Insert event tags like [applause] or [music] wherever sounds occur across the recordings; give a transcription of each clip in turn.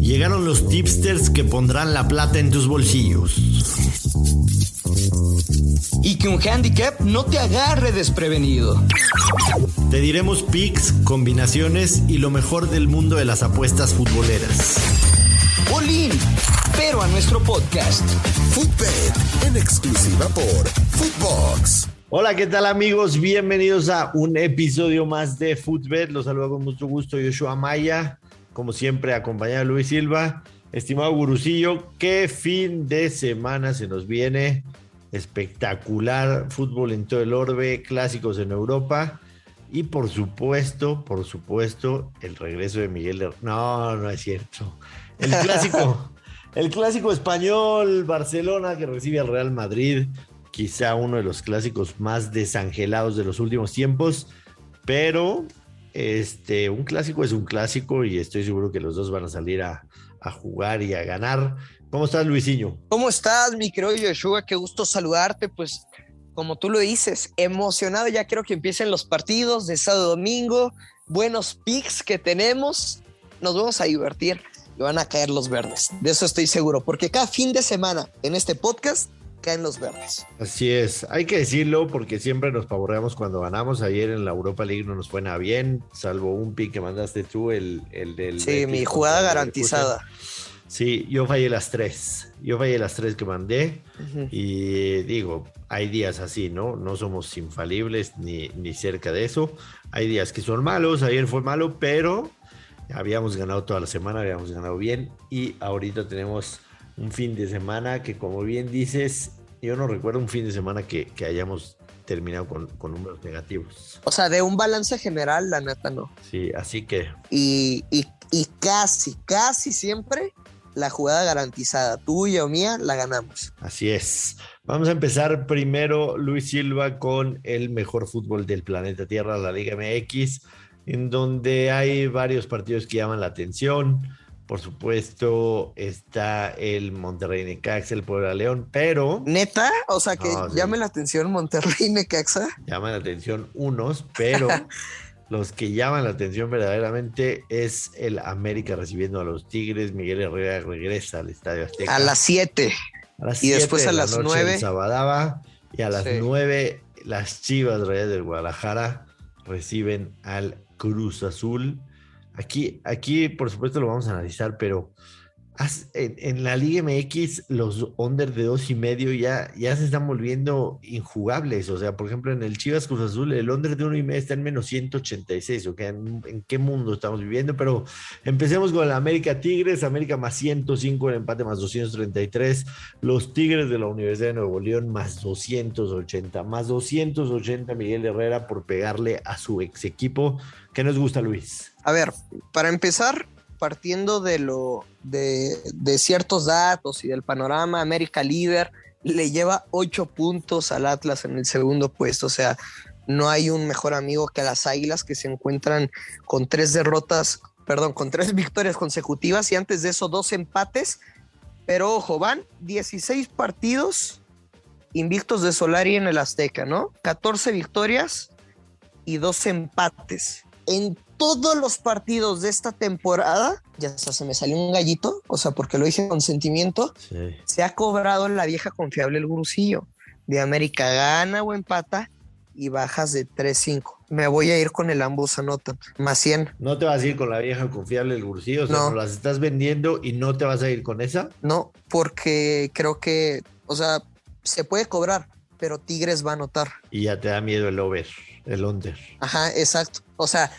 Llegaron los tipsters que pondrán la plata en tus bolsillos. Y que un handicap no te agarre desprevenido. Te diremos picks, combinaciones y lo mejor del mundo de las apuestas futboleras. Olin, pero a nuestro podcast. Footbet, en exclusiva por Footbox. Hola, ¿qué tal amigos? Bienvenidos a un episodio más de Footbet. Los saludo con mucho gusto, Yoshua Maya como siempre, acompañado de Luis Silva. Estimado Gurusillo, qué fin de semana se nos viene. Espectacular fútbol en todo el orbe, clásicos en Europa. Y por supuesto, por supuesto, el regreso de Miguel. No, no es cierto. El clásico, [laughs] el clásico español, Barcelona, que recibe al Real Madrid. Quizá uno de los clásicos más desangelados de los últimos tiempos. Pero este, un clásico es un clásico y estoy seguro que los dos van a salir a, jugar y a ganar. ¿Cómo estás, Luisinho? ¿Cómo estás, mi querido Yoshua? Qué gusto saludarte. Pues, como tú lo dices, emocionado. Ya quiero que empiecen los partidos de sábado domingo. Buenos picks que tenemos. Nos vamos a divertir y van a caer los verdes. De eso estoy seguro, porque cada fin de semana en este podcast caen los verdes. Así es, hay que decirlo porque siempre nos favoreamos cuando ganamos. Ayer en la Europa League no nos fue nada bien, salvo un pick que mandaste tú, el, el del... Sí, mi jugada garantizada. Sí, yo fallé las tres. Yo fallé las tres que mandé. Y digo, hay días así, ¿no? No somos infalibles ni, ni cerca de eso. Hay días que son malos. Ayer fue malo, pero habíamos ganado toda la semana, habíamos ganado bien. Y ahorita tenemos un fin de semana que, como bien dices, yo no recuerdo un fin de semana que, hayamos terminado con, números negativos. O sea, de un balance general, la neta no. Sí, así que. Y, y, casi, casi siempre la jugada garantizada, tuya o mía, la ganamos. Así es. Vamos a empezar primero, Luis Silva, con el mejor fútbol del planeta Tierra, la Liga MX, en donde hay varios partidos que llaman la atención. Por supuesto, está el Monterrey Necaxa, el Puebla León, pero. ¿Neta? O sea, que llame la atención Monterrey Necaxa. Llama la atención unos, pero [laughs] los que llaman la atención verdaderamente es el América recibiendo a los Tigres. Miguel Herrera regresa al Estadio Azteca. A las 7. Y después a las 9. Sabadaba. Y a las 9, las Chivas Reyes del Guadalajara reciben al Cruz Azul. Aquí, aquí, por supuesto, lo vamos a analizar, pero en, la Liga MX los under de dos y medio ya, ya se están volviendo injugables. O sea, por ejemplo, en el Chivas Cruz Azul, el under de uno y medio está en menos 186. ¿ok? ¿En, ¿En, qué mundo estamos viviendo? Pero empecemos con el América Tigres, América más 105, el empate más 233. Los Tigres de la Universidad de Nuevo León más 280, más 280 Miguel Herrera por pegarle a su ex equipo. ¿Qué nos gusta, Luis? A ver, para empezar, partiendo de lo de, ciertos datos y del panorama, América líder le lleva ocho puntos al Atlas en el segundo puesto. O sea, no hay un mejor amigo que las Águilas que se encuentran con tres derrotas, perdón, con tres [laughs] victorias consecutivas y antes de eso dos empates. Pero ojo, van 16 partidos invictos de Solari en el Azteca, ¿no? 14 victorias y dos empates. En todos los partidos de esta temporada, ya se me salió un gallito, o sea, porque lo hice con sentimiento, se ha cobrado la vieja confiable el gurusillo. De América gana o empata y bajas de 3-5. Me voy a ir con el ambos anotan, más 100. ¿No te vas a ir con la vieja confiable el gurusillo? O sea, no. las estás vendiendo y no te vas a ir con esa? No, porque creo que, o sea, se puede cobrar, pero Tigres va a anotar. Y ya te da miedo el over el under. Ajá, exacto. O sea,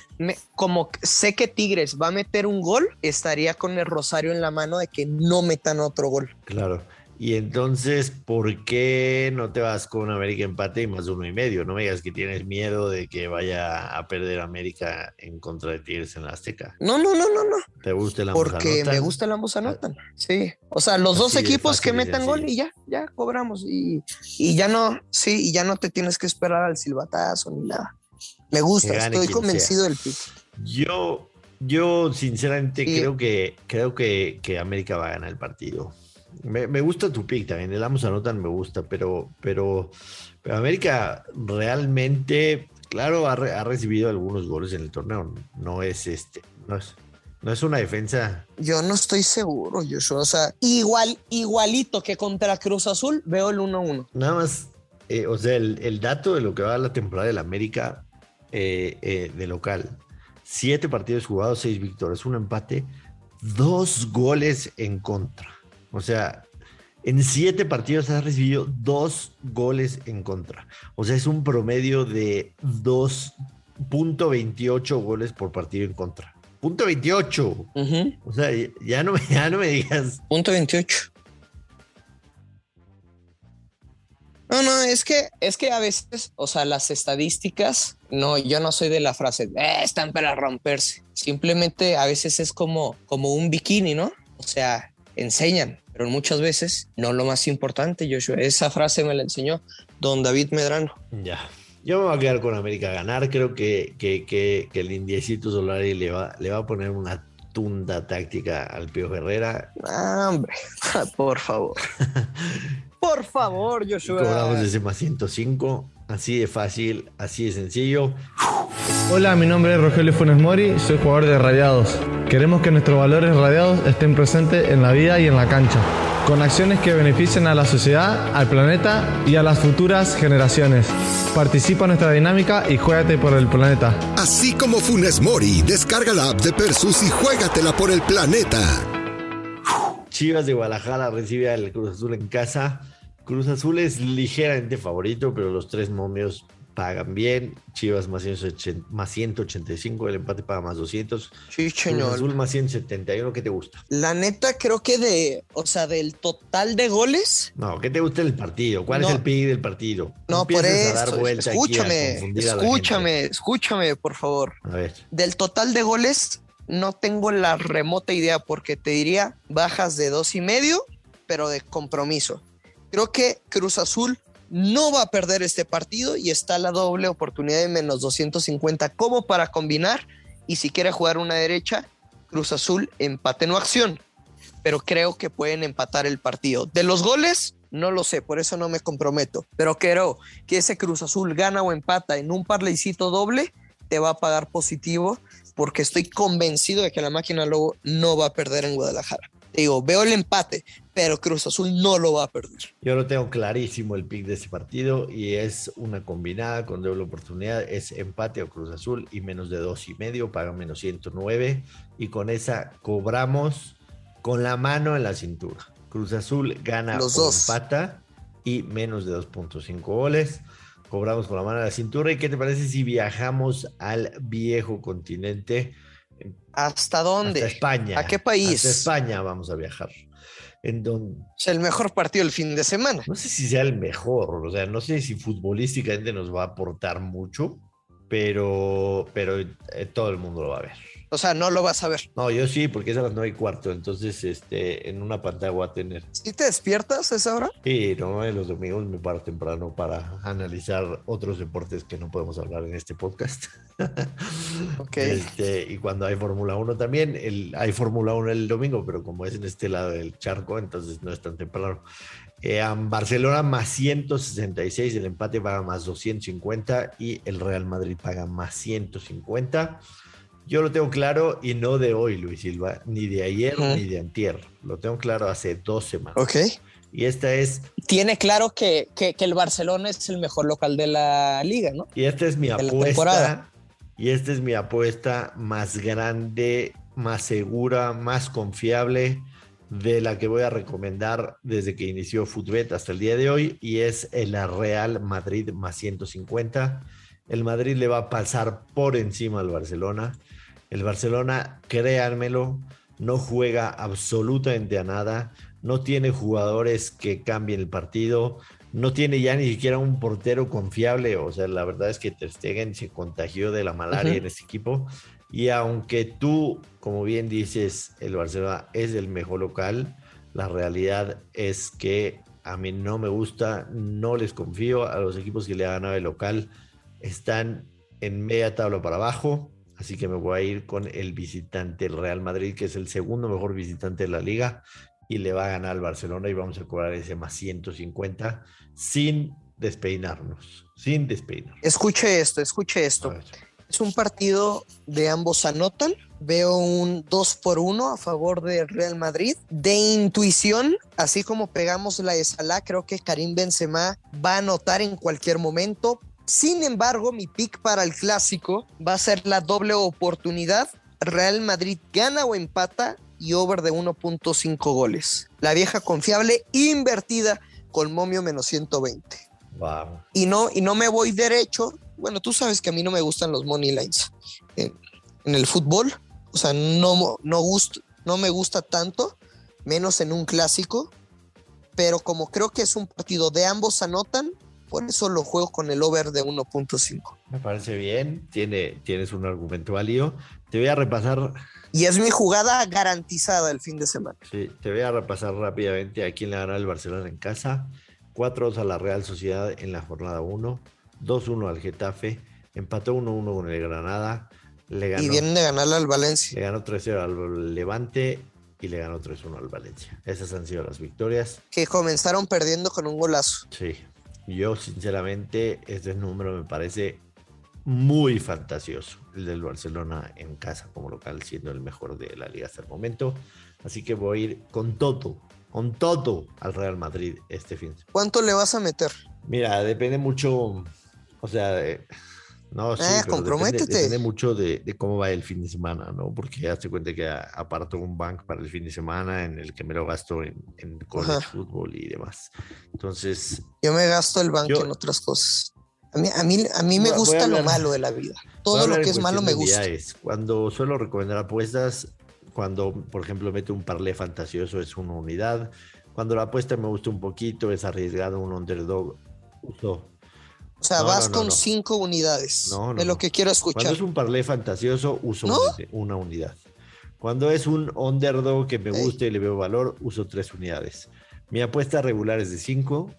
como sé que Tigres va a meter un gol, estaría con el rosario en la mano de que no metan otro gol. Claro. Y entonces, ¿por qué no te vas con América empate y más uno y medio? No me digas que tienes miedo de que vaya a perder América en contra de Tigres en la Azteca. No, no, no, no, no. ¿Te gusta el ambos Porque me gusta el ambos anotan. Sí. O sea, los dos equipos que metan gol y ya, ya cobramos. Y, y, ya no, sí, y ya no te tienes que esperar al silbatazo ni nada. Me gusta, estoy convencido del pick. Yo, yo sinceramente creo que creo que, que América va a ganar el partido. Me, gusta tu pick también, el Amos Anotan me gusta, pero, pero, pero América realmente, claro, ha, recibido algunos goles en el torneo. No es este, no es, No es una defensa. Yo no estoy seguro, Joshua. O sea, igual, igualito que contra Cruz Azul, veo el 1-1. Nada más, eh, o sea, el, el, dato de lo que va a la temporada del América eh, eh, de local. Siete partidos jugados, seis victorias, un empate, dos goles en contra. O sea, en siete partidos ha recibido dos goles en contra. O sea, es un promedio de 2.28 goles por partido en contra. Punto 28. O sea, ya no, ya no me digas. Punto 28. No, no, es que, es que a veces, o sea, las estadísticas, no, yo no soy de la frase, eh, están para romperse. Simplemente a veces es como, como un bikini, ¿no? O sea, enseñan, pero muchas veces no lo más importante, Joshua. Esa frase me la enseñó don David Medrano. Ya. Yo me voy a quedar con América a ganar. Creo que, que, que, que el Indiecito Solari le va, le va a poner una tunda táctica al Pío Herrera. Ah, hombre, [laughs] por favor. [laughs] por favor, Joshua. Cobramos ese más 105. Así de fácil, así de sencillo. Hola, mi nombre es Rogelio Funes Mori, soy jugador de Radiados. Queremos que nuestros valores radiados estén presentes en la vida y en la cancha, con acciones que beneficien a la sociedad, al planeta y a las futuras generaciones. Participa en nuestra dinámica y juégate por el planeta. Así como Funes Mori, descarga la app de Persus y juégatela por el planeta. Chivas de Guadalajara recibe al Cruz Azul en casa. Cruz Azul es ligeramente favorito, pero los tres momios pagan bien. Chivas más, 180, más 185, el empate paga más 200. Sí, Cruz. Azul más 171, ¿qué te gusta? La neta, creo que de, o sea, del total de goles, No, ¿qué te gusta del partido? ¿Cuál No. es el pick del partido? no, por eso. a dar vuelta aquí a Escúchame, a escúchame, escúchame, por favor. A ver, Del total de goles, no tengo la remota idea porque te diría bajas de dos y medio, pero de compromiso. Creo que Cruz Azul no va a perder este partido y está la doble oportunidad de menos 250 como para combinar y si quiere jugar una derecha, Cruz Azul empate no acción, pero creo que pueden empatar el partido. De los goles, no lo sé, por eso no me comprometo, pero creo que ese Cruz Azul gana o empata en un parleycito doble, te va a pagar positivo porque estoy convencido de que la máquina luego no va a perder en Guadalajara. Te digo, veo el empate, pero Cruz Azul no lo va a perder. yo lo tengo clarísimo el pick de ese partido y es una combinada con doble oportunidad. Es empate o Cruz Azul y menos de dos y medio, paga menos 109 y con esa cobramos con la mano en la cintura. Cruz Azul gana Los o dos. empata y menos de 2.5 goles. Cobramos con la mano en la cintura. ¿Y qué te parece si viajamos al viejo continente? ¿Hasta dónde? Hasta España. ¿A qué país? Hasta España vamos a viajar. En donde, el mejor partido del fin de semana. no sé si sea el mejor, o sea, no sé si futbolísticamente nos va a aportar mucho, pero, pero eh, todo el mundo lo va a ver. O sea, no lo vas a ver. No, yo sí, porque es a las nueve y cuarto, entonces este, en una pantalla voy a tener. ¿Sí te despiertas a esa hora? Y no, en los domingos me paro temprano para analizar otros deportes que no podemos hablar en este podcast. [laughs] Ok. Este, y cuando hay Fórmula 1 también, el, hay Fórmula 1 el domingo, pero como es en este lado del charco, entonces no es tan temprano. Eh, Barcelona más 166, el empate paga más 250 y el Real Madrid paga más 150. Yo lo tengo claro y no de hoy, Luis Silva, ni de ayer ni de antier. Lo tengo claro hace dos semanas. Ok. Y esta es Tiene claro que, que, que el Barcelona es el mejor local de la liga, ¿no? Y esta es mi de apuesta. Y esta es mi apuesta más grande, más segura, más confiable de la que voy a recomendar desde que inició Footbet hasta el día de hoy. Y es el Real Madrid más 150. El Madrid le va a pasar por encima al Barcelona. El Barcelona, créanmelo, no juega absolutamente a nada. No tiene jugadores que cambien el partido no tiene ya ni siquiera un portero confiable. O sea, la verdad es que Ter Stegen se contagió de la malaria en este equipo. Y aunque tú, como bien dices, el Barcelona es el mejor local, la realidad es que a mí no me gusta, no les confío a los equipos que le han ganado el local. Están en media tabla para abajo, así que me voy a ir con el visitante, el Real Madrid, que es el segundo mejor visitante de la liga y le va a ganar al Barcelona y vamos a cobrar ese más 150 sin despeinarnos, sin despeinarnos. Escuche esto, escuche esto. Es un partido de ambos anotan. Veo un 2 por 1 a favor del Real Madrid. De intuición, así como pegamos la de Salah, creo que Karim Benzema va a anotar en cualquier momento. Sin embargo, mi pick para el clásico va a ser la doble oportunidad. Real Madrid gana o empata y over de 1.5 goles. La vieja confiable invertida con momio menos 120. Wow. Y no, y no me voy derecho. Bueno, tú sabes que a mí no me gustan los money lines en, en el fútbol. O sea, no, no, gust, no me gusta tanto, menos en un clásico. Pero como creo que es un partido de ambos anotan, por eso lo juego con el over de 1.5. Me parece bien, Tiene, tienes un argumento válido. Te voy a repasar. Y es mi jugada garantizada el fin de semana. Sí, te voy a repasar rápidamente a quién le ganó el Barcelona en casa. 4-2 a la Real Sociedad en la jornada 1, 2-1 al Getafe, empató 1-1 con el Granada. Le ganó, y vienen de ganarle al Valencia. Le ganó 3-0 al Levante y le ganó 3-1 al Valencia. Esas han sido las victorias. Que comenzaron perdiendo con un golazo. Sí, yo sinceramente este número me parece muy fantasioso, el del Barcelona en casa como local, siendo el mejor de la liga hasta el momento. Así que voy a ir con todo, con todo al Real Madrid este fin. ¿Cuánto le vas a meter? Mira, depende mucho, o sea, de, no, sí, eh, comprométete. Depende, depende, mucho de, de, cómo va el fin de semana, ¿no? Porque ya te cuenta que aparto un bank para el fin de semana en el que me lo gasto en, en college fútbol y demás. Entonces. Yo me gasto el banco en otras cosas. A mí, a mí, a mí me voy, gusta voy hablar, lo malo de la vida. Todo lo que es malo me gusta. Cuando suelo recomendar apuestas, cuando, por ejemplo, meto un parlé fantasioso es una unidad. Cuando la apuesta me gusta un poquito, es arriesgado un underdog, uso o sea, no, vas no, no, con cinco unidades. de lo que quiero escuchar. Cuando es un parlay fantasioso, uso una unidad. Cuando es un underdog que me guste y le veo valor, uso tres unidades. Mi apuesta regular es de cinco.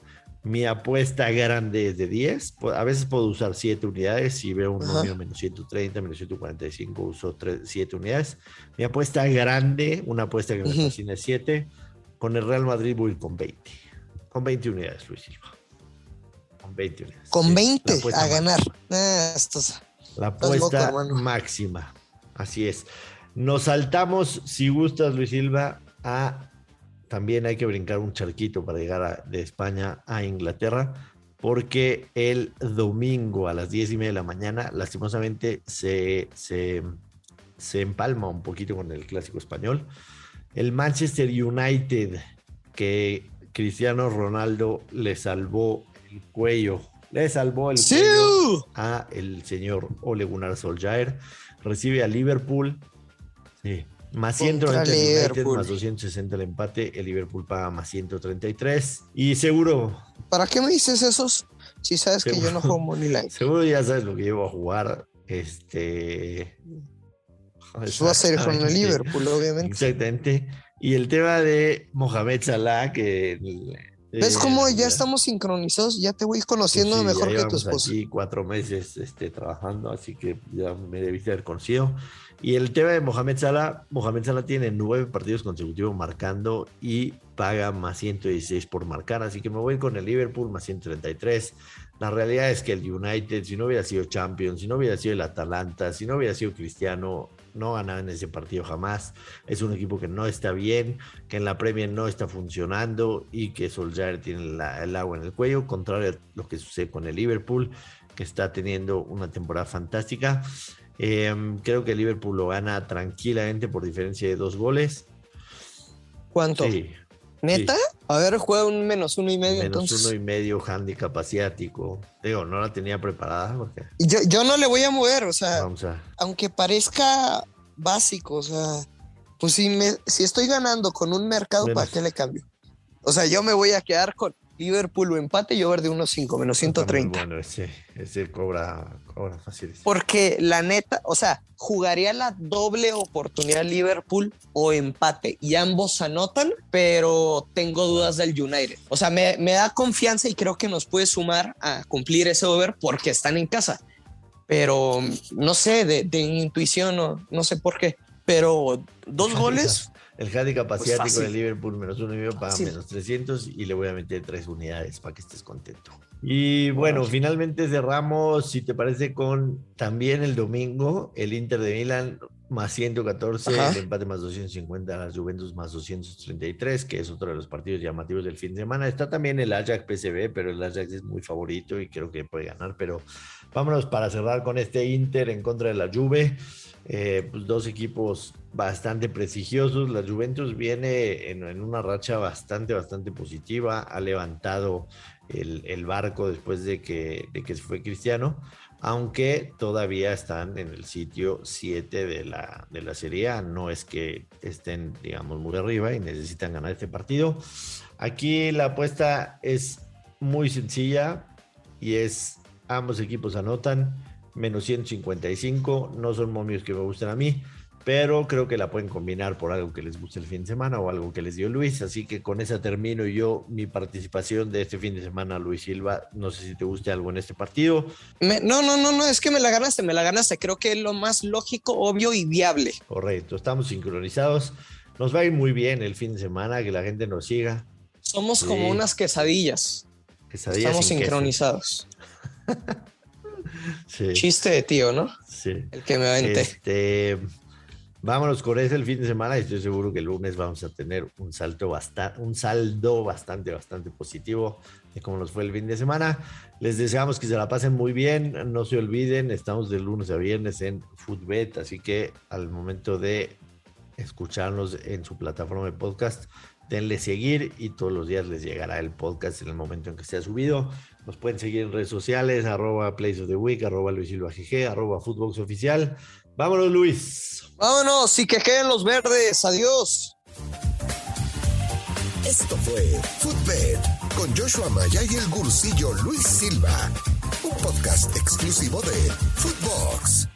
Mi apuesta grande es de 10. A veces puedo usar 7 unidades. Si veo un número menos 130, menos 145, uso 7 unidades. Mi apuesta grande, una apuesta que me fascina es 7. Con el Real Madrid voy con 20. Con 20 unidades, Luis Silva. Con 20 unidades. Con 20 sí, a ganar. Ah, la apuesta loco, máxima. Así es. Nos saltamos, si gustas, Luis Silva, a también hay que brincar un charquito para llegar a, de España a Inglaterra, porque el domingo a las 10 y media de la mañana, lastimosamente, se, se, se empalma un poquito con el clásico español. El Manchester United, que Cristiano Ronaldo le salvó el cuello, le salvó el ¡Sí! cuello a el señor Ole Gunnar Solskjaer, recibe a Liverpool. Sí, más 190 el United, más 260 el empate. El Liverpool paga más 133. Y seguro. ¿Para qué me dices esos? Si sabes seguro, que yo no juego Money Line. [laughs] Seguro ya sabes lo que llevo a jugar. Este. Pues va a ser con el Liverpool, obviamente. Exactamente. Y el tema de Mohamed Salah, que. ¿Ves cómo ya, estamos sincronizados? Ya te voy conociendo pues sí, mejor que tu esposo. Aquí cuatro meses este, trabajando, así que ya me debiste haber conocido. Y el tema de Mohamed Salah, Mohamed Salah tiene nueve partidos consecutivos marcando y paga más 116 por marcar, así que me voy con el Liverpool más 133. La realidad es que el United, si no hubiera sido Champions, si no hubiera sido el Atalanta, si no hubiera sido Cristiano, no ganaba en ese partido jamás. Es un equipo que no está bien, que en la Premier no está funcionando y que Solskjaer tiene la, el agua en el cuello, contrario a lo que sucede con el Liverpool, que está teniendo una temporada fantástica. Eh, creo que el Liverpool lo gana tranquilamente por diferencia de dos goles. ¿Cuánto? Sí. ¿Neta? Sí. A ver, juega un menos uno y medio. Menos entonces. uno y medio handicap asiático. Digo, no la tenía preparada porque. Yo, yo no le voy a mover, o sea, Vamos a. aunque parezca básico, o sea, pues si, me, si estoy ganando con un mercado, Menos. ¿para qué le cambio? O sea, yo me voy a quedar con Liverpool o empate y over de 1.5, menos 130. Bueno, ese, ese cobra, cobra fácil. Porque la neta, o sea, jugaría la doble oportunidad Liverpool o empate y ambos anotan, pero tengo dudas del United. O sea, me, me da confianza y creo que nos puede sumar a cumplir ese over porque están en casa. Pero no sé, de, de intuición, no, no sé por qué. pero dos goles. El handicap pues asiático de Liverpool menos uno y medio paga menos 300 y le voy a meter tres unidades para que estés contento. Y bueno, finalmente cerramos, si te parece, con también el domingo, el Inter de Milán más 114, el empate más 250, las Juventus más 233, que es otro de los partidos llamativos del fin de semana. Está también el Ajax PSV, pero el Ajax es muy favorito y creo que puede ganar. Pero vámonos para cerrar con este Inter en contra de la Juve. Eh, pues dos equipos bastante prestigiosos. La Juventus viene en, una racha bastante, bastante positiva. Ha levantado el, barco después de que, se fue Cristiano aunque todavía están en el sitio 7 de la, de la Serie A. No es que estén, digamos, muy arriba y necesitan ganar este partido. Aquí la apuesta es muy sencilla y es ambos equipos anotan menos 155. No son momios que me gusten a mí pero creo que la pueden combinar por algo que les guste el fin de semana o algo que les dio Luis. Así que con esa termino yo mi participación de este fin de semana, Luis Silva. No sé si te guste algo en este partido. no, no, no, no, es que me la ganaste, me la ganaste. Creo que es lo más lógico, obvio y viable. Correcto, estamos sincronizados. Nos va a ir muy bien el fin de semana, que la gente nos siga. Somos como unas quesadillas. quesadillas Estamos sincronizados. [laughs] Chiste de tío, ¿no? Sí. El que me vente. Este Vámonos con ese el fin de semana estoy seguro que el lunes vamos a tener un, salto bastante, un saldo bastante, bastante positivo de cómo nos fue el fin de semana. Les deseamos que se la pasen muy bien. No se olviden, estamos de lunes a viernes en Footbet, así que al momento de escucharnos en su plataforma de podcast, denle seguir y todos los días les llegará el podcast en el momento en que sea subido. Nos pueden seguir en redes sociales, arroba Place of the Week, arroba Luis Silva GG, arroba Footbox. Vámonos, Luis. Vámonos y que queden los verdes. Adiós. Esto fue Footbed con Joshua Maya y el gursillo Luis Silva, un podcast exclusivo de Footbox.